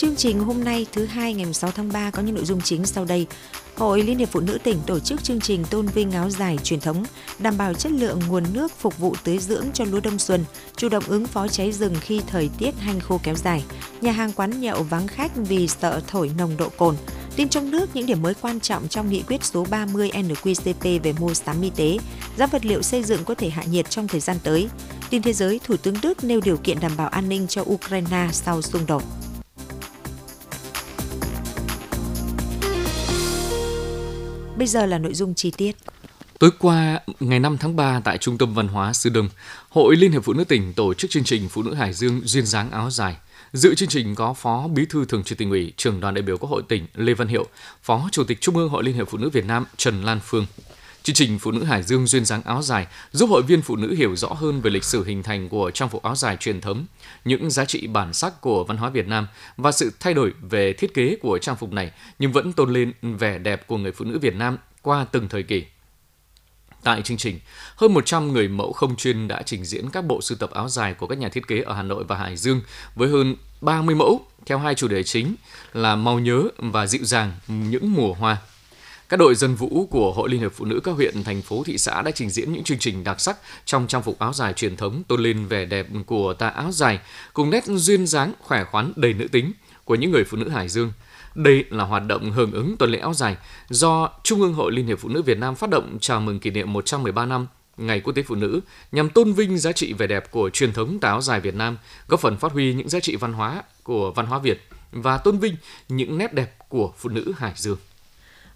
Chương trình hôm nay thứ hai ngày 6 tháng 3 có những nội dung chính sau đây. Hội Liên hiệp Phụ nữ tỉnh tổ chức chương trình tôn vinh áo dài truyền thống, đảm bảo chất lượng nguồn nước phục vụ tưới dưỡng cho lúa đông xuân, chủ động ứng phó cháy rừng khi thời tiết hanh khô kéo dài. Nhà hàng quán nhậu vắng khách vì sợ thổi nồng độ cồn. Tin trong nước những điểm mới quan trọng trong nghị quyết số 30 NQCP về mua sắm y tế, giá vật liệu xây dựng có thể hạ nhiệt trong thời gian tới. Tin thế giới, Thủ tướng Đức nêu điều kiện đảm bảo an ninh cho Ukraine sau xung đột. Bây giờ là nội dung chi tiết. Tối qua, ngày 5 tháng 3 tại Trung tâm Văn hóa Sư Đông, Hội Liên hiệp Phụ nữ tỉnh tổ chức chương trình Phụ nữ Hải Dương duyên dáng áo dài. Dự chương trình có Phó Bí thư Thường trực tỉnh ủy, trưởng đoàn đại biểu Quốc hội tỉnh Lê Văn Hiệu, Phó Chủ tịch Trung ương Hội Liên hiệp Phụ nữ Việt Nam Trần Lan Phương. Chương trình Phụ nữ Hải Dương duyên dáng áo dài giúp hội viên phụ nữ hiểu rõ hơn về lịch sử hình thành của trang phục áo dài truyền thống, những giá trị bản sắc của văn hóa Việt Nam và sự thay đổi về thiết kế của trang phục này nhưng vẫn tôn lên vẻ đẹp của người phụ nữ Việt Nam qua từng thời kỳ. Tại chương trình, hơn 100 người mẫu không chuyên đã trình diễn các bộ sưu tập áo dài của các nhà thiết kế ở Hà Nội và Hải Dương với hơn 30 mẫu theo hai chủ đề chính là màu nhớ và dịu dàng những mùa hoa. Các đội dân vũ của Hội Liên hiệp Phụ nữ các huyện, thành phố, thị xã đã trình diễn những chương trình đặc sắc trong trang phục áo dài truyền thống tôn lên vẻ đẹp của tà áo dài cùng nét duyên dáng khỏe khoắn đầy nữ tính của những người phụ nữ Hải Dương. Đây là hoạt động hưởng ứng tuần lễ áo dài do Trung ương Hội Liên hiệp Phụ nữ Việt Nam phát động chào mừng kỷ niệm 113 năm Ngày Quốc tế Phụ nữ nhằm tôn vinh giá trị vẻ đẹp của truyền thống tà áo dài Việt Nam, góp phần phát huy những giá trị văn hóa của văn hóa Việt và tôn vinh những nét đẹp của phụ nữ Hải Dương.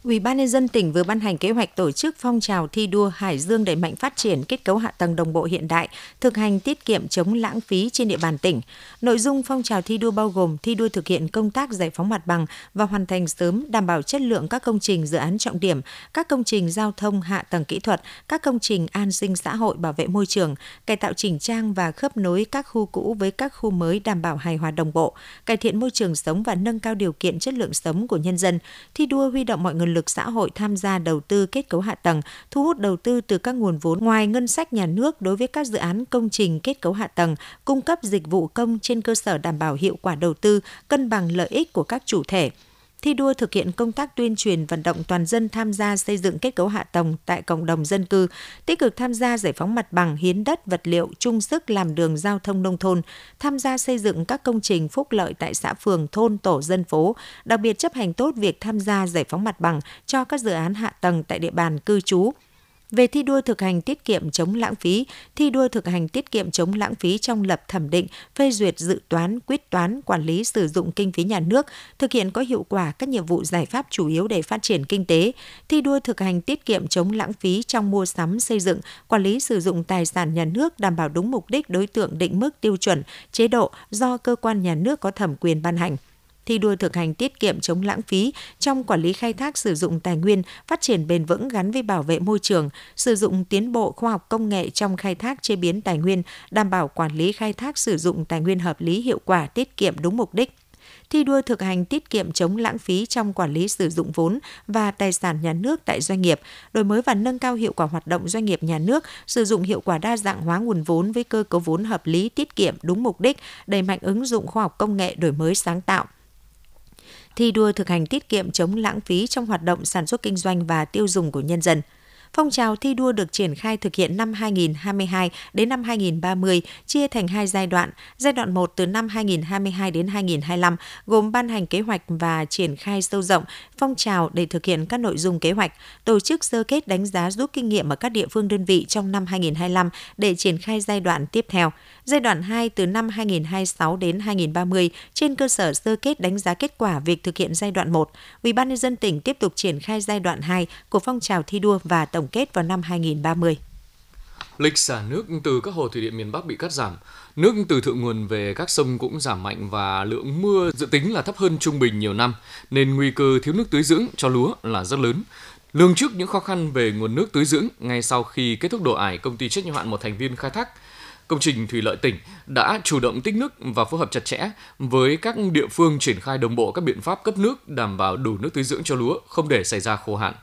Ủy ban nhân dân tỉnh vừa ban hành kế hoạch tổ chức phong trào thi đua Hải Dương đẩy mạnh phát triển kết cấu hạ tầng đồng bộ hiện đại, thực hành tiết kiệm chống lãng phí trên địa bàn tỉnh. Nội dung phong trào thi đua bao gồm thi đua thực hiện công tác giải phóng mặt bằng và hoàn thành sớm đảm bảo chất lượng các công trình dự án trọng điểm, các công trình giao thông hạ tầng kỹ thuật, các công trình an sinh xã hội bảo vệ môi trường, cải tạo chỉnh trang và khớp nối các khu cũ với các khu mới đảm bảo hài hòa đồng bộ, cải thiện môi trường sống và nâng cao điều kiện chất lượng sống của nhân dân, thi đua huy động mọi nguồn lực xã hội tham gia đầu tư kết cấu hạ tầng, thu hút đầu tư từ các nguồn vốn. Ngoài ngân sách nhà nước đối với các dự án công trình kết cấu hạ tầng, cung cấp dịch vụ công trên cơ sở đảm bảo hiệu quả đầu tư, cân bằng lợi ích của các chủ thể thi đua thực hiện công tác tuyên truyền vận động toàn dân tham gia xây dựng kết cấu hạ tầng tại cộng đồng dân cư, tích cực tham gia giải phóng mặt bằng, hiến đất, vật liệu, chung sức làm đường giao thông nông thôn, tham gia xây dựng các công trình phúc lợi tại xã phường, thôn, tổ dân phố, đặc biệt chấp hành tốt việc tham gia giải phóng mặt bằng cho các dự án hạ tầng tại địa bàn cư trú, về thi đua thực hành tiết kiệm chống lãng phí, thi đua thực hành tiết kiệm chống lãng phí trong lập thẩm định, phê duyệt dự toán, quyết toán, quản lý sử dụng kinh phí nhà nước, thực hiện có hiệu quả các nhiệm vụ giải pháp chủ yếu để phát triển kinh tế, thi đua thực hành tiết kiệm chống lãng phí trong mua sắm xây dựng, quản lý sử dụng tài sản nhà nước đảm bảo đúng mục đích đối tượng định mức tiêu chuẩn, chế độ do cơ quan nhà nước có thẩm quyền ban hành thi đua thực hành tiết kiệm chống lãng phí trong quản lý khai thác sử dụng tài nguyên, phát triển bền vững gắn với bảo vệ môi trường, sử dụng tiến bộ khoa học công nghệ trong khai thác chế biến tài nguyên, đảm bảo quản lý khai thác sử dụng tài nguyên hợp lý hiệu quả, tiết kiệm đúng mục đích. Thi đua thực hành tiết kiệm chống lãng phí trong quản lý sử dụng vốn và tài sản nhà nước tại doanh nghiệp, đổi mới và nâng cao hiệu quả hoạt động doanh nghiệp nhà nước, sử dụng hiệu quả đa dạng hóa nguồn vốn với cơ cấu vốn hợp lý, tiết kiệm đúng mục đích, đẩy mạnh ứng dụng khoa học công nghệ đổi mới sáng tạo thi đua thực hành tiết kiệm chống lãng phí trong hoạt động sản xuất kinh doanh và tiêu dùng của nhân dân. Phong trào thi đua được triển khai thực hiện năm 2022 đến năm 2030, chia thành hai giai đoạn. Giai đoạn 1 từ năm 2022 đến 2025 gồm ban hành kế hoạch và triển khai sâu rộng phong trào để thực hiện các nội dung kế hoạch, tổ chức sơ kết đánh giá rút kinh nghiệm ở các địa phương đơn vị trong năm 2025 để triển khai giai đoạn tiếp theo. Giai đoạn 2 từ năm 2026 đến 2030 trên cơ sở sơ kết đánh giá kết quả việc thực hiện giai đoạn 1, Ủy ban nhân dân tỉnh tiếp tục triển khai giai đoạn 2 của phong trào thi đua và tổng kết vào năm 2030. Lịch xả nước từ các hồ thủy điện miền Bắc bị cắt giảm, nước từ thượng nguồn về các sông cũng giảm mạnh và lượng mưa dự tính là thấp hơn trung bình nhiều năm, nên nguy cơ thiếu nước tưới dưỡng cho lúa là rất lớn. Lường trước những khó khăn về nguồn nước tưới dưỡng ngay sau khi kết thúc đổ ải, công ty trách nhiệm hạn một thành viên khai thác Công trình thủy lợi tỉnh đã chủ động tích nước và phối hợp chặt chẽ với các địa phương triển khai đồng bộ các biện pháp cấp nước đảm bảo đủ nước tưới dưỡng cho lúa, không để xảy ra khô hạn.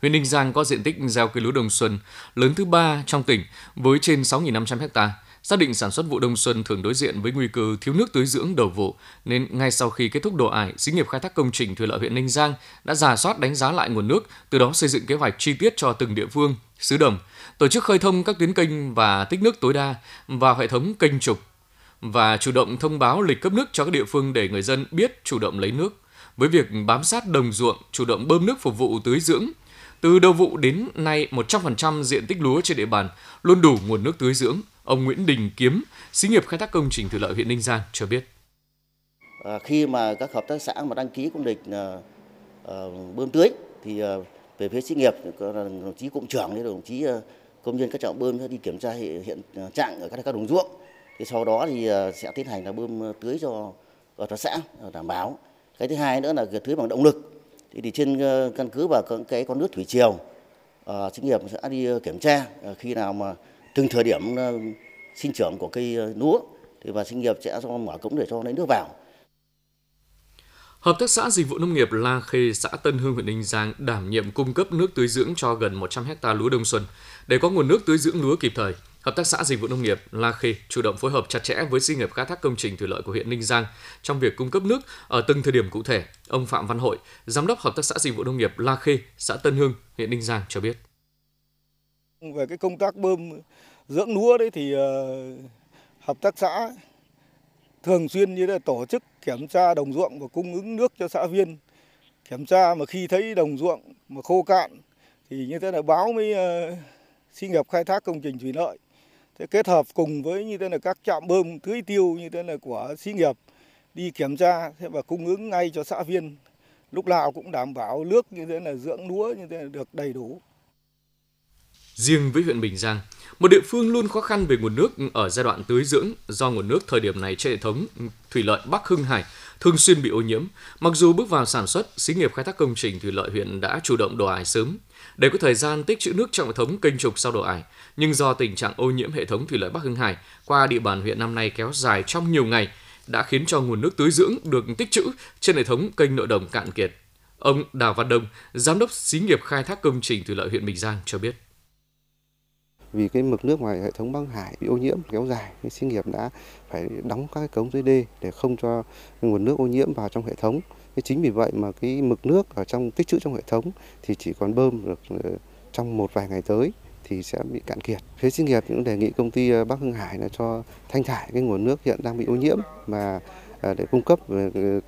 Huyện Ninh Giang có diện tích gieo cây lúa đông xuân lớn thứ ba trong tỉnh với trên 6.500 ha. Xác định sản xuất vụ đông xuân thường đối diện với nguy cơ thiếu nước tưới dưỡng đầu vụ, nên ngay sau khi kết thúc đổ ải, xí nghiệp khai thác công trình thủy lợi huyện Ninh Giang đã giả soát đánh giá lại nguồn nước, từ đó xây dựng kế hoạch chi tiết cho từng địa phương, xứ đồng, tổ chức khơi thông các tuyến kênh và tích nước tối đa vào hệ thống kênh trục và chủ động thông báo lịch cấp nước cho các địa phương để người dân biết chủ động lấy nước. Với việc bám sát đồng ruộng, chủ động bơm nước phục vụ tưới dưỡng, từ đầu vụ đến nay 100% diện tích lúa trên địa bàn luôn đủ nguồn nước tưới dưỡng. Ông Nguyễn Đình Kiếm, xí nghiệp khai thác công trình thủy lợi huyện Ninh Giang cho biết. À, khi mà các hợp tác xã mà đăng ký công định à, à, bơm tưới thì à, về phía xí nghiệp đồng chí cụm trưởng với đồng chí à, công nhân các trạm bơm đi kiểm tra hiện, hiện trạng ở các các đồng ruộng thì sau đó thì à, sẽ tiến hành là bơm tưới cho hợp tác xã đảm bảo cái thứ hai nữa là tưới bằng động lực thì, thì trên ờ, căn cứ vào cái con nước thủy triều ờ, uh, nghiệp sẽ đi ờ, kiểm tra khi nào mà từng thời điểm sinh trưởng của cây lúa thì và sinh nghiệp sẽ cho mở cống để cho lấy nước vào Hợp tác xã Dịch vụ Nông nghiệp La Khê, xã Tân Hương, huyện Ninh Giang đảm nhiệm cung cấp nước tưới dưỡng cho gần 100 hecta lúa đông xuân. Để có nguồn nước tưới dưỡng lúa kịp thời, Hợp tác xã Dịch vụ Nông nghiệp La Khê chủ động phối hợp chặt chẽ với doanh nghiệp khai thác công trình thủy lợi của huyện Ninh Giang trong việc cung cấp nước ở từng thời điểm cụ thể. Ông Phạm Văn Hội, Giám đốc Hợp tác xã Dịch vụ Nông nghiệp La Khê, xã Tân Hương, huyện Ninh Giang cho biết. Về cái công tác bơm dưỡng lúa đấy thì ờ, hợp tác xã thường xuyên như là tổ chức kiểm tra đồng ruộng và cung ứng nước cho xã viên. Kiểm tra mà khi thấy đồng ruộng mà khô cạn thì như thế là báo với uh, nghiệp khai thác công trình thủy lợi. Thế kết hợp cùng với như thế là các trạm bơm tưới tiêu như thế là của xí nghiệp đi kiểm tra và cung ứng ngay cho xã viên lúc nào cũng đảm bảo nước như thế là dưỡng lúa như thế là được đầy đủ. Riêng với huyện Bình Giang, một địa phương luôn khó khăn về nguồn nước ở giai đoạn tưới dưỡng do nguồn nước thời điểm này trên hệ thống thủy lợi Bắc Hưng Hải thường xuyên bị ô nhiễm. Mặc dù bước vào sản xuất, xí nghiệp khai thác công trình thủy lợi huyện đã chủ động đổ ải sớm để có thời gian tích trữ nước trong hệ thống kênh trục sau đổ ải, nhưng do tình trạng ô nhiễm hệ thống thủy lợi Bắc Hưng Hải qua địa bàn huyện năm nay kéo dài trong nhiều ngày đã khiến cho nguồn nước tưới dưỡng được tích trữ trên hệ thống kênh nội đồng cạn kiệt. Ông Đào Văn Đông, giám đốc xí nghiệp khai thác công trình thủy lợi huyện Bình Giang cho biết vì cái mực nước ngoài, hệ thống băng hải bị ô nhiễm kéo dài, nên xí nghiệp đã phải đóng các cái cống dưới đê để không cho nguồn nước ô nhiễm vào trong hệ thống thế chính vì vậy mà cái mực nước ở trong, tích trữ trong hệ thống thì chỉ còn bơm được ờ, trong một vài ngày tới thì sẽ bị cạn kiệt. Phía xí nghiệp cũng đề nghị công ty ờ, Bắc Hưng Hải là cho thanh thải cái nguồn nước hiện đang bị ô nhiễm mà ờ, để cung cấp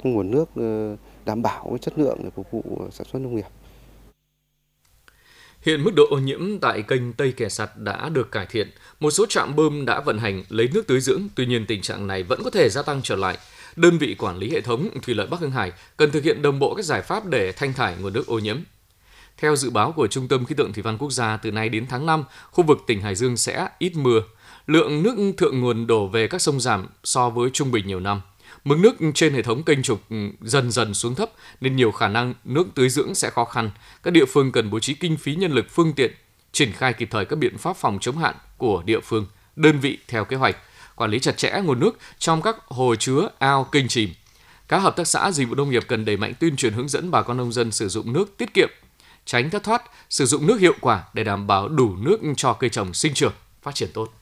cái nguồn nước đảm bảo cái chất lượng để phục vụ sản xuất nông nghiệp. Hiện mức độ ô nhiễm tại kênh Tây Kẻ Sạt đã được cải thiện, một số trạm bơm đã vận hành lấy nước tưới dưỡng, tuy nhiên tình trạng này vẫn có thể gia tăng trở lại. Đơn vị quản lý hệ thống thủy lợi Bắc Hưng Hải cần thực hiện đồng bộ các giải pháp để thanh thải nguồn nước ô nhiễm. Theo dự báo của Trung tâm Khí tượng Thủy văn Quốc gia, từ nay đến tháng 5, khu vực tỉnh Hải Dương sẽ ít mưa. Lượng nước thượng nguồn đổ về các sông giảm so với trung bình nhiều năm mức nước trên hệ thống kênh trục ừ, dần dần xuống thấp nên nhiều khả năng nước tưới dưỡng sẽ khó khăn. Các địa phương cần bố trí kinh phí nhân lực phương tiện, triển khai kịp thời các biện pháp phòng chống hạn của địa phương, đơn vị theo kế hoạch, quản lý chặt chẽ nguồn nước trong các hồ chứa, ao, kênh chìm. Các hợp tác xã dịch vụ nông nghiệp cần đẩy mạnh tuyên truyền hướng dẫn bà con nông dân sử dụng nước tiết kiệm, tránh thất thoát, sử dụng nước hiệu quả để đảm bảo đủ nước cho cây trồng sinh trưởng, phát triển tốt.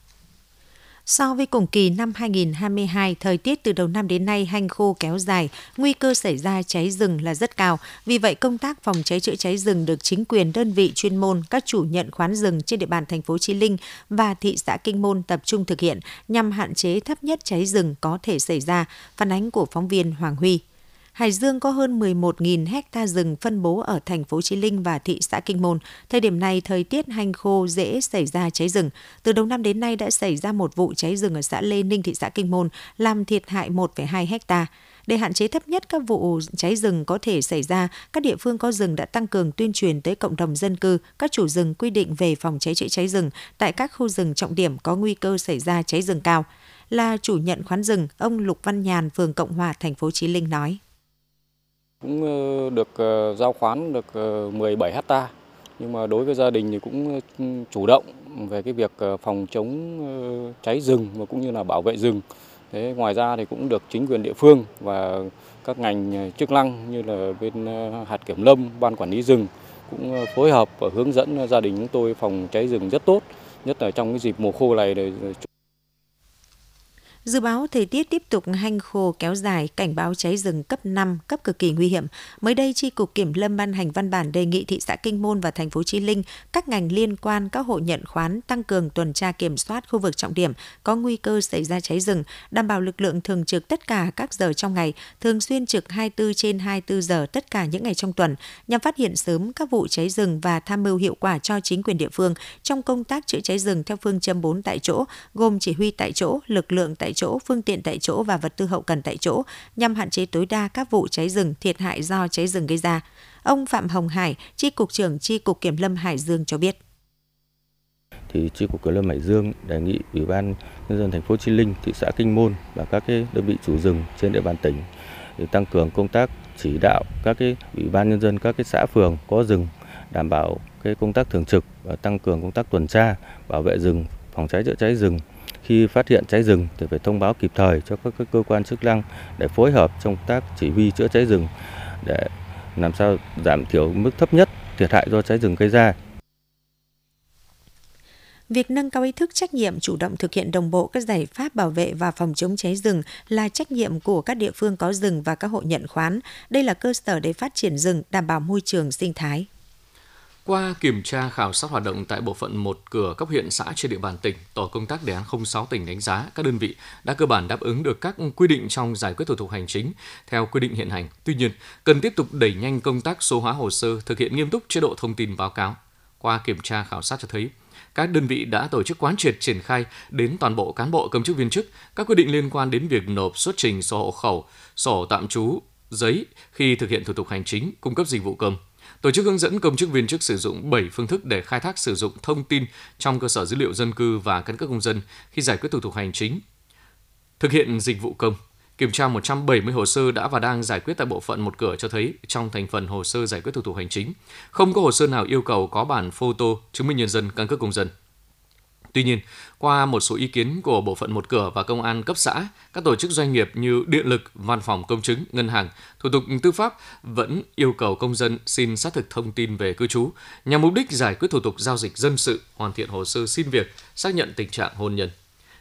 So với cùng kỳ năm 2022, thời tiết từ đầu năm đến nay hanh khô kéo dài, nguy cơ xảy ra cháy rừng là rất cao. Vì vậy, công tác phòng cháy chữa cháy rừng được chính quyền đơn vị chuyên môn, các chủ nhận khoán rừng trên địa bàn thành phố Chí Linh và thị xã Kinh Môn tập trung thực hiện nhằm hạn chế thấp nhất cháy rừng có thể xảy ra. Phản ánh của phóng viên Hoàng Huy. Hải Dương có hơn 11.000 hecta rừng phân bố ở thành phố Chí Linh và thị xã Kinh Môn. Thời điểm này, thời tiết hanh khô dễ xảy ra cháy rừng. Từ đầu năm đến nay đã xảy ra một vụ cháy rừng ở xã Lê Ninh, thị xã Kinh Môn, làm thiệt hại 1,2 hecta. Để hạn chế thấp nhất các vụ cháy rừng có thể xảy ra, các địa phương có rừng đã tăng cường tuyên truyền tới cộng đồng dân cư, các chủ rừng quy định về phòng cháy chữa cháy rừng tại các khu rừng trọng điểm có nguy cơ xảy ra cháy rừng cao. Là chủ nhận khoán rừng, ông Lục Văn Nhàn, phường Cộng Hòa, thành phố Chí Linh nói cũng ờ, được ờ, giao khoán được ờ, 17 hecta nhưng mà đối với gia đình thì cũng chủ động về cái việc phòng chống cháy rừng và cũng như là bảo vệ rừng. Thế ngoài ra thì cũng được chính quyền địa phương và các ngành chức năng như là bên hạt kiểm lâm, ban quản lý rừng cũng phối hợp và hướng dẫn gia đình chúng tôi phòng cháy rừng rất tốt, nhất là trong cái dịp mùa khô này. Dự báo thời tiết tiếp tục hanh khô kéo dài, cảnh báo cháy rừng cấp 5, cấp cực kỳ nguy hiểm. Mới đây, Tri Cục Kiểm lâm ban hành văn bản đề nghị thị xã Kinh Môn và thành phố Chí Linh, các ngành liên quan, các hộ nhận khoán tăng cường tuần tra kiểm soát khu vực trọng điểm có nguy cơ xảy ra cháy rừng, đảm bảo lực lượng thường trực tất cả các giờ trong ngày, thường xuyên trực 24 trên 24 giờ tất cả những ngày trong tuần, nhằm phát hiện sớm các vụ cháy rừng và tham mưu hiệu quả cho chính quyền địa phương trong công tác chữa cháy rừng theo phương châm 4 tại chỗ, gồm chỉ huy tại chỗ, lực lượng tại chỗ, phương tiện tại chỗ và vật tư hậu cần tại chỗ, nhằm hạn chế tối đa các vụ cháy rừng thiệt hại do cháy rừng gây ra. Ông Phạm Hồng Hải, Tri Cục trưởng Tri Cục Kiểm lâm Hải Dương cho biết thì chi cục kiểm lâm Hải Dương đề nghị ủy ban nhân dân thành phố Chi Linh, thị xã Kinh Môn và các cái đơn vị chủ rừng trên địa bàn tỉnh để tăng cường công tác chỉ đạo các cái ủy ban nhân dân các cái xã phường có rừng đảm bảo cái công tác thường trực và tăng cường công tác tuần tra, bảo vệ rừng, phòng cháy chữa cháy rừng. Khi phát hiện cháy rừng thì phải thông báo kịp thời cho các cơ quan chức năng để phối hợp trong công tác chỉ huy chữa cháy rừng để làm sao giảm thiểu mức thấp nhất thiệt hại do cháy rừng gây ra. Việc nâng cao ý thức trách nhiệm chủ động thực hiện đồng bộ các giải pháp bảo vệ và phòng chống cháy rừng là trách nhiệm của các địa phương có rừng và các hộ nhận khoán. Đây là cơ sở để phát triển rừng, đảm bảo môi trường sinh thái. Qua kiểm tra khảo sát hoạt động tại bộ phận một cửa cấp huyện xã trên địa bàn tỉnh, tổ công tác đề án 06 tỉnh đánh giá các đơn vị đã cơ bản đáp ứng được các quy định trong giải quyết thủ tục hành chính theo quy định hiện hành. Tuy nhiên, cần tiếp tục đẩy nhanh công tác số hóa hồ sơ, thực hiện nghiêm túc chế độ thông tin báo cáo. Qua kiểm tra khảo sát cho thấy, các đơn vị đã tổ chức quán triệt triển khai đến toàn bộ cán bộ công chức viên chức các quy định liên quan đến việc nộp xuất trình sổ hộ khẩu, sổ tạm trú, giấy khi thực hiện thủ tục hành chính, cung cấp dịch vụ công. Tổ chức hướng dẫn công chức viên chức sử dụng 7 phương thức để khai thác sử dụng thông tin trong cơ sở dữ liệu dân cư và căn cước công dân khi giải quyết thủ tục hành chính. Thực hiện dịch vụ công, Kiểm tra 170 hồ sơ đã và đang giải quyết tại bộ phận một cửa cho thấy trong thành phần hồ sơ giải quyết thủ tục hành chính, không có hồ sơ nào yêu cầu có bản photo chứng minh nhân dân, căn cước công dân. Tuy nhiên, qua một số ý kiến của bộ phận một cửa và công an cấp xã, các tổ chức doanh nghiệp như điện lực, văn phòng công chứng, ngân hàng, thủ tục tư pháp vẫn yêu cầu công dân xin xác thực thông tin về cư trú nhằm mục đích giải quyết thủ tục giao dịch dân sự, hoàn thiện hồ sơ xin việc, xác nhận tình trạng hôn nhân.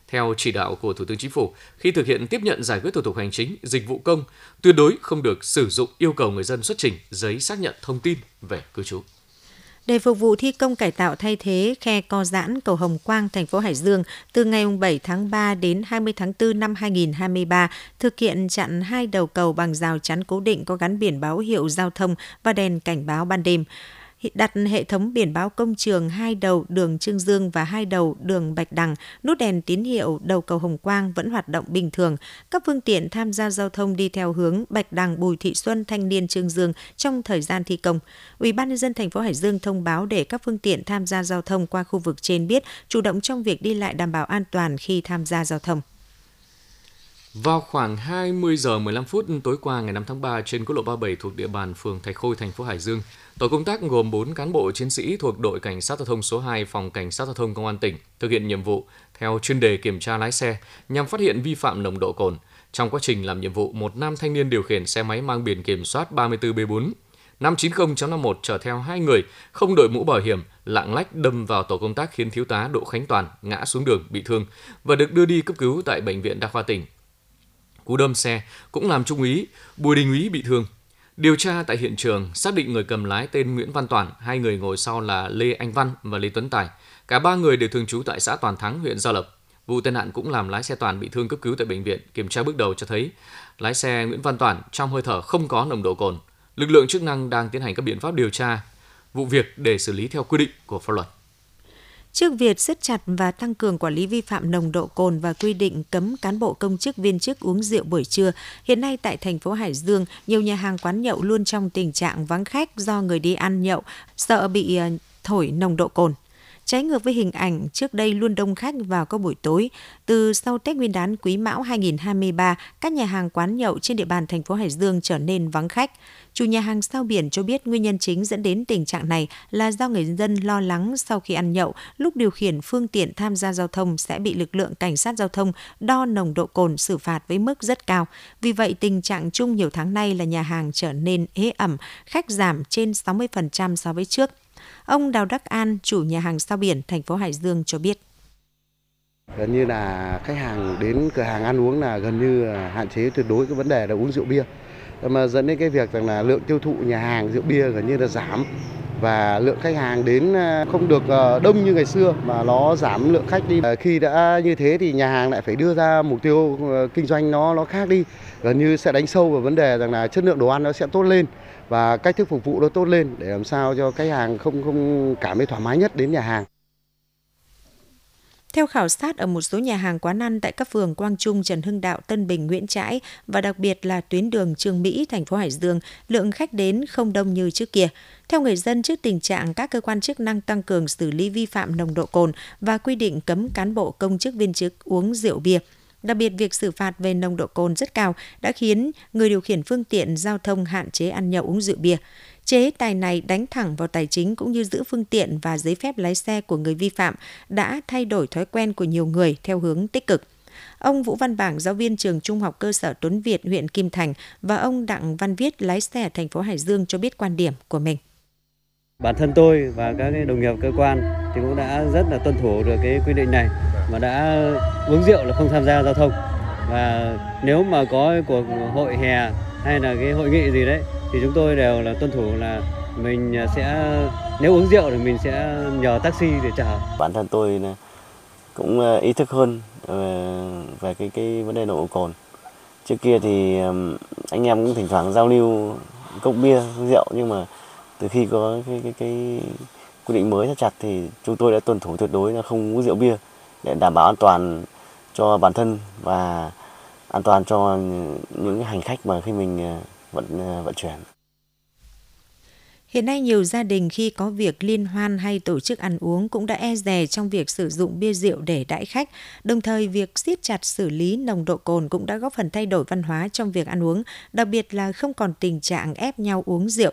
Theo chỉ đạo của Thủ tướng Chính phủ, khi thực hiện tiếp nhận giải quyết thủ tục hành chính, dịch vụ công, tuyệt đối không được sử dụng yêu cầu người dân xuất trình giấy xác nhận thông tin về cư trú. Để phục vụ thi công cải tạo thay thế khe co giãn cầu Hồng Quang, thành phố Hải Dương từ ngày 7 tháng 3 đến 20 tháng 4 năm 2023, thực hiện chặn hai đầu cầu bằng rào chắn cố định có gắn biển báo hiệu giao thông và đèn cảnh báo ban đêm đặt hệ thống biển báo công trường hai đầu đường Trương Dương và hai đầu đường Bạch Đằng, nút đèn tín hiệu đầu cầu Hồng Quang vẫn hoạt động bình thường. Các phương tiện tham gia giao thông đi theo hướng Bạch Đằng, Bùi Thị Xuân, Thanh Niên, Trương Dương trong thời gian thi công. Ủy ban nhân dân thành phố Hải Dương thông báo để các phương tiện tham gia giao thông qua khu vực trên biết chủ động trong việc đi lại đảm bảo an toàn khi tham gia giao thông. Vào khoảng 20 giờ 15 phút tối qua ngày 5 tháng 3 trên quốc lộ 37 thuộc địa bàn phường Thạch Khôi, thành phố Hải Dương, tổ công tác gồm 4 cán bộ chiến sĩ thuộc đội cảnh sát giao thông số 2 phòng cảnh sát giao thông công an tỉnh thực hiện nhiệm vụ theo chuyên đề kiểm tra lái xe nhằm phát hiện vi phạm nồng độ cồn. Trong quá trình làm nhiệm vụ, một nam thanh niên điều khiển xe máy mang biển kiểm soát 34B4 590.51 chở theo hai người không đội mũ bảo hiểm, lạng lách đâm vào tổ công tác khiến thiếu tá Đỗ Khánh Toàn ngã xuống đường bị thương và được đưa đi cấp cứu tại bệnh viện đa khoa tỉnh cú đâm xe cũng làm trung úy Bùi Đình Úy bị thương. Điều tra tại hiện trường xác định người cầm lái tên Nguyễn Văn Toàn, hai người ngồi sau là Lê Anh Văn và Lê Tuấn Tài. Cả ba người đều thường trú tại xã Toàn Thắng, huyện Gia Lộc. Vụ tai nạn cũng làm lái xe Toàn bị thương cấp cứu tại bệnh viện. Kiểm tra bước đầu cho thấy lái xe Nguyễn Văn Toàn trong hơi thở không có nồng độ cồn. Lực lượng chức năng đang tiến hành các biện pháp điều tra vụ việc để xử lý theo quy định của pháp luật. Trước việc siết chặt và tăng cường quản lý vi phạm nồng độ cồn và quy định cấm cán bộ công chức viên chức uống rượu buổi trưa, hiện nay tại thành phố Hải Dương, nhiều nhà hàng quán nhậu luôn trong tình trạng vắng khách do người đi ăn nhậu, sợ bị ờ, thổi nồng độ cồn. Trái ngược với hình ảnh trước đây luôn đông khách vào các buổi tối, từ sau Tết Nguyên đán Quý Mão 2023, các nhà hàng quán nhậu trên địa bàn thành phố Hải Dương trở nên vắng khách. Chủ nhà hàng sao biển cho biết nguyên nhân chính dẫn đến tình trạng này là do người dân lo lắng sau khi ăn nhậu, lúc điều khiển phương tiện tham gia giao thông sẽ bị lực lượng cảnh sát giao thông đo nồng độ cồn xử phạt với mức rất cao. Vì vậy, tình trạng chung nhiều tháng nay là nhà hàng trở nên ế ẩm, khách giảm trên 60% so với trước. Ông Đào Đắc An, chủ nhà hàng sao biển thành phố Hải Dương cho biết. Gần như là khách hàng đến cửa hàng ăn uống là gần như hạn chế tuyệt đối cái vấn đề là uống rượu bia. Mà dẫn đến cái việc rằng là lượng tiêu thụ nhà hàng rượu bia gần như là giảm và lượng khách hàng đến ờ, không được ờ, đông như ngày xưa mà nó giảm lượng khách đi. Ờ, khi đã như thế thì nhà hàng lại phải đưa ra mục tiêu kinh doanh nó nó khác đi, gần như sẽ đánh sâu vào vấn đề rằng là chất lượng đồ ăn nó sẽ tốt lên và cách thức phục vụ nó tốt lên để làm sao cho khách hàng không không cảm thấy thoải mái nhất đến nhà hàng. Theo khảo sát ở một số nhà hàng quán ăn tại các phường Quang Trung, Trần Hưng Đạo, Tân Bình, Nguyễn Trãi và đặc biệt là tuyến đường Trường Mỹ, thành phố Hải Dương, lượng khách đến không đông như trước kia. Theo người dân, trước tình trạng các cơ quan chức năng tăng cường xử lý vi phạm nồng độ cồn và quy định cấm cán bộ công chức viên chức uống rượu bia, Đặc biệt, việc xử phạt về nồng độ cồn rất cao đã khiến người điều khiển phương tiện giao thông hạn chế ăn nhậu uống rượu bia. Chế tài này đánh thẳng vào tài chính cũng như giữ phương tiện và giấy phép lái xe của người vi phạm đã thay đổi thói quen của nhiều người theo hướng tích cực. Ông Vũ Văn Bảng, giáo viên trường Trung học cơ sở Tuấn Việt, huyện Kim Thành và ông Đặng Văn Viết, lái xe ở thành phố Hải Dương cho biết quan điểm của mình. Bản thân tôi và các đồng nghiệp cơ quan thì cũng đã rất là tuân thủ được cái quy định này mà đã uống rượu là không tham gia giao thông. Và nếu mà có cuộc hội hè hay là cái hội nghị gì đấy thì chúng tôi đều là tuân thủ là mình sẽ nếu uống rượu thì mình sẽ nhờ taxi để chở. Bản thân tôi cũng ờ, ý thức hơn ờ, về cái cái vấn đề nồng độ cồn. Trước kia thì anh em cũng thỉnh thoảng giao lưu cốc bia, rượu nhưng mà từ khi có cái cái cái quy định mới rất chặt thì chúng tôi đã tuân thủ tuyệt đối là không uống rượu bia để đảm bảo an toàn cho bản thân và an toàn cho những hành khách mà khi mình ờ, vận ờ, vận chuyển. Hiện nay nhiều gia đình khi có việc liên hoan hay tổ chức ăn uống cũng đã e dè trong việc sử dụng bia rượu để đãi khách. Đồng thời việc siết chặt xử lý nồng độ cồn cũng đã góp phần thay đổi văn hóa trong việc ăn uống, đặc biệt là không còn tình trạng ép nhau uống rượu.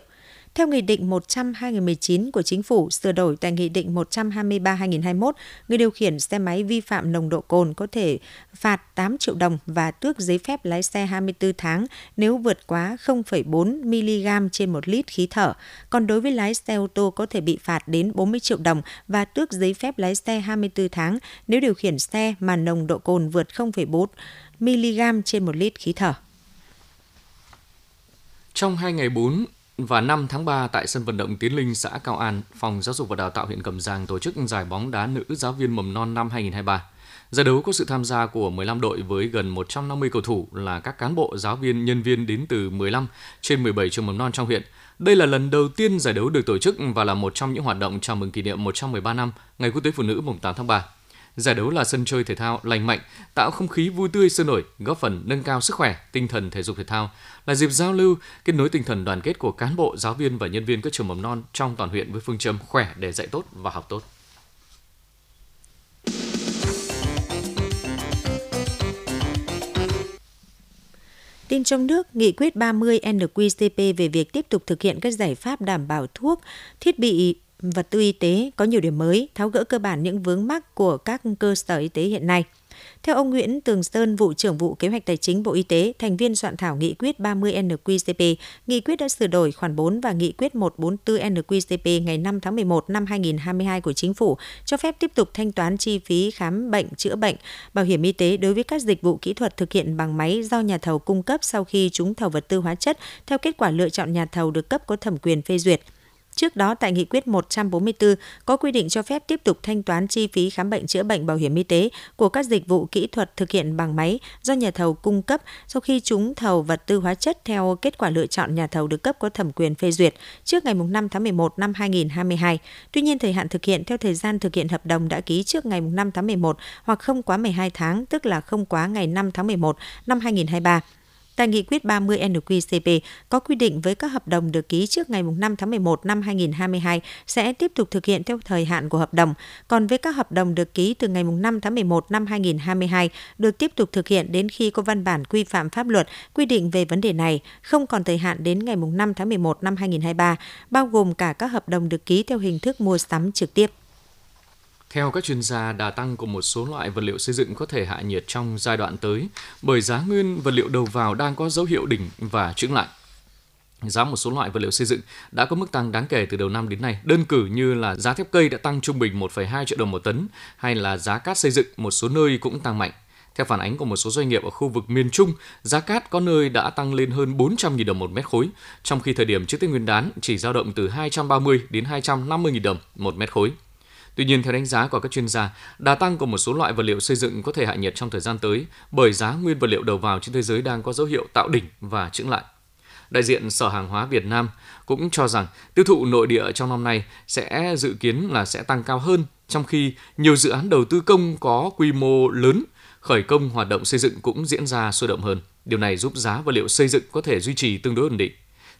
Theo Nghị định 100-2019 của Chính phủ sửa đổi tại Nghị định 123-2021, người điều khiển xe máy vi phạm nồng độ cồn có thể phạt 8 triệu đồng và tước giấy phép lái xe 24 tháng nếu vượt quá 0,4 mg trên 1 lít khí thở. Còn đối với lái xe ô tô có thể bị phạt đến 40 triệu đồng và tước giấy phép lái xe 24 tháng nếu điều khiển xe mà nồng độ cồn vượt 0,4 mg trên 1 lít khí thở. Trong 2 ngày 4 và 5 tháng 3 tại sân vận động Tiến Linh, xã Cao An, Phòng Giáo dục và Đào tạo huyện Cẩm Giang tổ chức giải bóng đá nữ giáo viên mầm non năm 2023. Giải đấu có sự tham gia của 15 đội với gần 150 cầu thủ là các cán bộ, giáo viên, nhân viên đến từ 15 trên 17 trường mầm non trong huyện. Đây là lần đầu tiên giải đấu được tổ chức và là một trong những hoạt động chào mừng kỷ niệm 113 năm Ngày Quốc tế Phụ nữ mùng 8 tháng 3. Giải đấu là sân chơi thể thao lành mạnh, tạo không khí vui tươi sôi nổi, góp phần nâng cao sức khỏe, tinh thần thể dục thể thao, là dịp giao lưu, kết nối tinh thần đoàn kết của cán bộ, giáo viên và nhân viên các trường mầm non trong toàn huyện với phương châm khỏe để dạy tốt và học tốt. Tin trong nước, Nghị quyết 30 NQCP về việc tiếp tục thực hiện các giải pháp đảm bảo thuốc, thiết bị vật tư y tế có nhiều điểm mới, tháo gỡ cơ bản những vướng mắc của các cơ sở y tế hiện nay. Theo ông Nguyễn Tường Sơn, vụ trưởng vụ kế hoạch tài chính Bộ Y tế, thành viên soạn thảo nghị quyết 30 NQCP, nghị quyết đã sửa đổi khoản 4 và nghị quyết 144 NQCP ngày 5 tháng 11 năm 2022 của chính phủ cho phép tiếp tục thanh toán chi phí khám bệnh, chữa bệnh, bảo hiểm y tế đối với các dịch vụ kỹ thuật thực hiện bằng máy do nhà thầu cung cấp sau khi trúng thầu vật tư hóa chất theo kết quả lựa chọn nhà thầu được cấp có thẩm quyền phê duyệt. Trước đó tại Nghị quyết 144 có quy định cho phép tiếp tục thanh toán chi phí khám bệnh chữa bệnh bảo hiểm y tế của các dịch vụ kỹ thuật thực hiện bằng máy do nhà thầu cung cấp sau khi trúng thầu vật tư hóa chất theo kết quả lựa chọn nhà thầu được cấp có thẩm quyền phê duyệt trước ngày 5 tháng 11 năm 2022. Tuy nhiên thời hạn thực hiện theo thời gian thực hiện hợp đồng đã ký trước ngày 5 tháng 11 hoặc không quá 12 tháng, tức là không quá ngày 5 tháng 11 năm 2023. Tại Nghị quyết 30 NQCP có quy định với các hợp đồng được ký trước ngày 5 tháng 11 năm 2022 sẽ tiếp tục thực hiện theo thời hạn của hợp đồng. Còn với các hợp đồng được ký từ ngày 5 tháng 11 năm 2022 được tiếp tục thực hiện đến khi có văn bản quy phạm pháp luật quy định về vấn đề này, không còn thời hạn đến ngày 5 tháng 11 năm 2023, bao gồm cả các hợp đồng được ký theo hình thức mua sắm trực tiếp. Theo các chuyên gia, đà tăng của một số loại vật liệu xây dựng có thể hạ nhiệt trong giai đoạn tới bởi giá nguyên vật liệu đầu vào đang có dấu hiệu đỉnh và chững lại. giá một số loại vật liệu xây dựng đã có mức tăng đáng kể từ đầu năm đến nay. Đơn cử như là giá thép cây đã tăng trung bình 1,2 triệu đồng một tấn hay là giá cát xây dựng một số nơi cũng tăng mạnh. Theo phản ánh của một số doanh nghiệp ở khu vực miền Trung, giá cát có nơi đã tăng lên hơn 400.000 đồng một mét khối, trong khi thời điểm trước Tết Nguyên đán chỉ dao động từ 230 đến 250.000 đồng một mét khối. Tuy nhiên, theo đánh giá của các chuyên gia, đà tăng của một số loại vật liệu xây dựng có thể hạ nhiệt trong thời gian tới bởi giá nguyên vật liệu đầu vào trên thế giới đang có dấu hiệu tạo đỉnh và chững lại. Đại diện Sở Hàng hóa Việt Nam cũng cho rằng tiêu thụ nội địa trong năm nay sẽ dự kiến là sẽ tăng cao hơn, trong khi nhiều dự án đầu tư công có quy mô lớn, khởi công hoạt động xây dựng cũng diễn ra sôi động hơn. Điều này giúp giá vật liệu xây dựng có thể duy trì tương đối ổn định.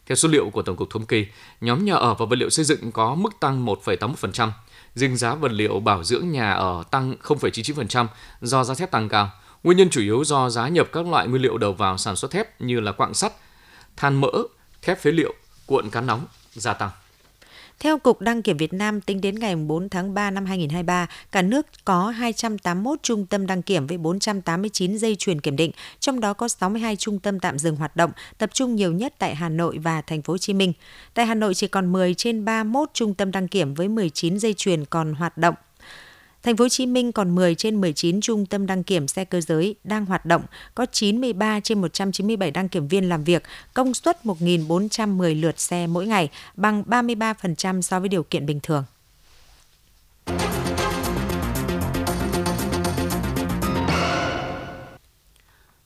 Theo số liệu của Tổng cục Thống kê, nhóm nhà ở và vật liệu xây dựng có mức tăng 1,81%, riêng giá vật liệu bảo dưỡng nhà ở tăng 0,99% do giá thép tăng cao. Nguyên nhân chủ yếu do giá nhập các loại nguyên liệu đầu vào sản xuất thép như là quặng sắt, than mỡ, thép phế liệu, cuộn cán nóng gia tăng. Theo Cục Đăng kiểm Việt Nam, tính đến ngày 4 tháng 3 năm 2023, cả nước có 281 trung tâm đăng kiểm với 489 dây chuyền kiểm định, trong đó có 62 trung tâm tạm dừng hoạt động, tập trung nhiều nhất tại Hà Nội và Thành phố Hồ Chí Minh. Tại Hà Nội chỉ còn 10 trên 31 trung tâm đăng kiểm với 19 dây chuyền còn hoạt động. Thành phố Hồ Chí Minh còn 10 trên 19 trung tâm đăng kiểm xe cơ giới đang hoạt động, có 93 trên 197 đăng kiểm viên làm việc, công suất 1.410 lượt xe mỗi ngày, bằng 33% so với điều kiện bình thường.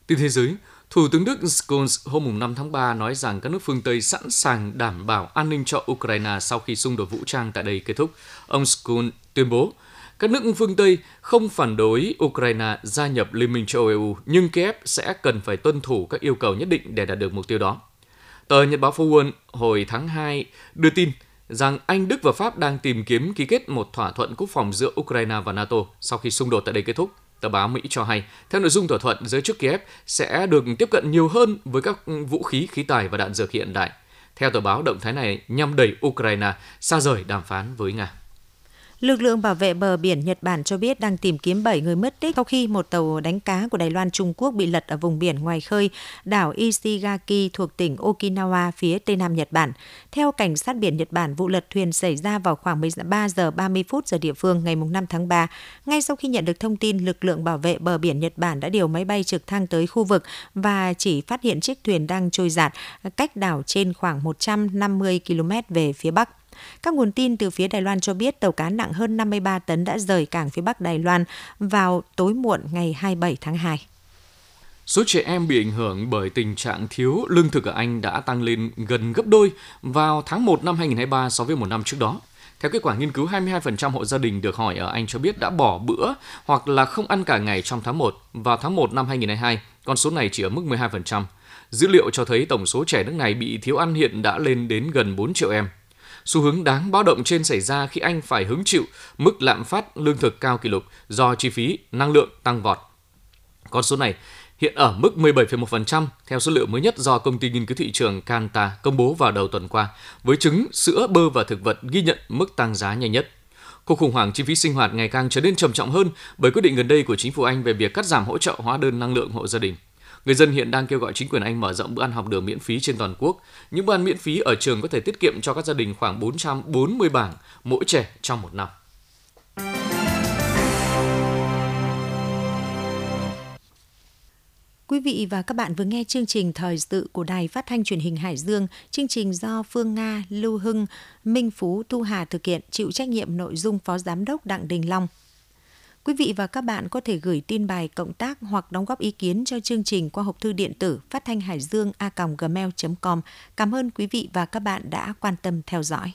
Tin thế giới, Thủ tướng Đức Scholz hôm 5 tháng 3 nói rằng các nước phương Tây sẵn sàng đảm bảo an ninh cho Ukraine sau khi xung đột vũ trang tại đây kết thúc. Ông Scholz tuyên bố, các nước phương Tây không phản đối Ukraine gia nhập Liên minh châu Âu, nhưng Kiev sẽ cần phải tuân thủ các yêu cầu nhất định để đạt được mục tiêu đó. Tờ Nhật báo Forward hồi tháng 2 đưa tin rằng Anh, Đức và Pháp đang tìm kiếm ký kết một thỏa thuận quốc phòng giữa Ukraine và NATO sau khi xung đột tại đây kết thúc. Tờ báo Mỹ cho hay, theo nội dung thỏa thuận, giới chức Kiev sẽ được tiếp cận nhiều hơn với các vũ khí, khí tài và đạn dược hiện đại. Theo tờ báo, động thái này nhằm đẩy Ukraine xa rời đàm phán với Nga. Lực lượng bảo vệ bờ biển Nhật Bản cho biết đang tìm kiếm 7 người mất tích sau khi một tàu đánh cá của Đài Loan Trung Quốc bị lật ở vùng biển ngoài khơi đảo Ishigaki thuộc tỉnh Okinawa phía tây nam Nhật Bản. Theo cảnh sát biển Nhật Bản, vụ lật thuyền xảy ra vào khoảng 13 giờ 30 phút giờ địa phương ngày 5 tháng 3. Ngay sau khi nhận được thông tin, lực lượng bảo vệ bờ biển Nhật Bản đã điều máy bay trực thăng tới khu vực và chỉ phát hiện chiếc thuyền đang trôi giạt cách đảo trên khoảng 150 km về phía bắc. Các nguồn tin từ phía Đài Loan cho biết tàu cá nặng hơn 53 tấn đã rời cảng phía Bắc Đài Loan vào tối muộn ngày 27 tháng 2. Số trẻ em bị ảnh hưởng bởi tình trạng thiếu lương thực ở Anh đã tăng lên gần gấp đôi vào tháng 1 năm 2023 so với một năm trước đó. Theo kết quả nghiên cứu, 22% hộ gia đình được hỏi ở Anh cho biết đã bỏ bữa hoặc là không ăn cả ngày trong tháng 1. Vào tháng 1 năm 2022, con số này chỉ ở mức 12%. Dữ liệu cho thấy tổng số trẻ nước này bị thiếu ăn hiện đã lên đến gần 4 triệu em. Xu hướng đáng báo động trên xảy ra khi Anh phải hứng chịu mức lạm phát lương thực cao kỷ lục do chi phí năng lượng tăng vọt. Con số này hiện ở mức 17,1% theo số liệu mới nhất do công ty nghiên cứu thị trường Kantar công bố vào đầu tuần qua, với trứng, sữa, bơ và thực vật ghi nhận mức tăng giá nhanh nhất. Cuộc khủng hoảng chi phí sinh hoạt ngày càng trở nên trầm trọng hơn bởi quyết định gần đây của chính phủ Anh về việc cắt giảm hỗ trợ hóa đơn năng lượng hộ gia đình. Người dân hiện đang kêu gọi chính quyền Anh mở rộng bữa ăn học đường miễn phí trên toàn quốc. Những bữa ăn miễn phí ở trường có thể tiết kiệm cho các gia đình khoảng 440 bảng mỗi trẻ trong một năm. Quý vị và các bạn vừa nghe chương trình Thời sự của Đài Phát thanh Truyền hình Hải Dương. Chương trình do Phương Nga, Lưu Hưng, Minh Phú, Thu Hà thực hiện, chịu trách nhiệm nội dung Phó Giám đốc Đặng Đình Long. Quý vị và các bạn có thể gửi tin bài, cộng tác hoặc đóng góp ý kiến cho chương trình qua hộp thư điện tử phát thanh hải dương a gmail.com. Cảm ơn quý vị và các bạn đã quan tâm theo dõi.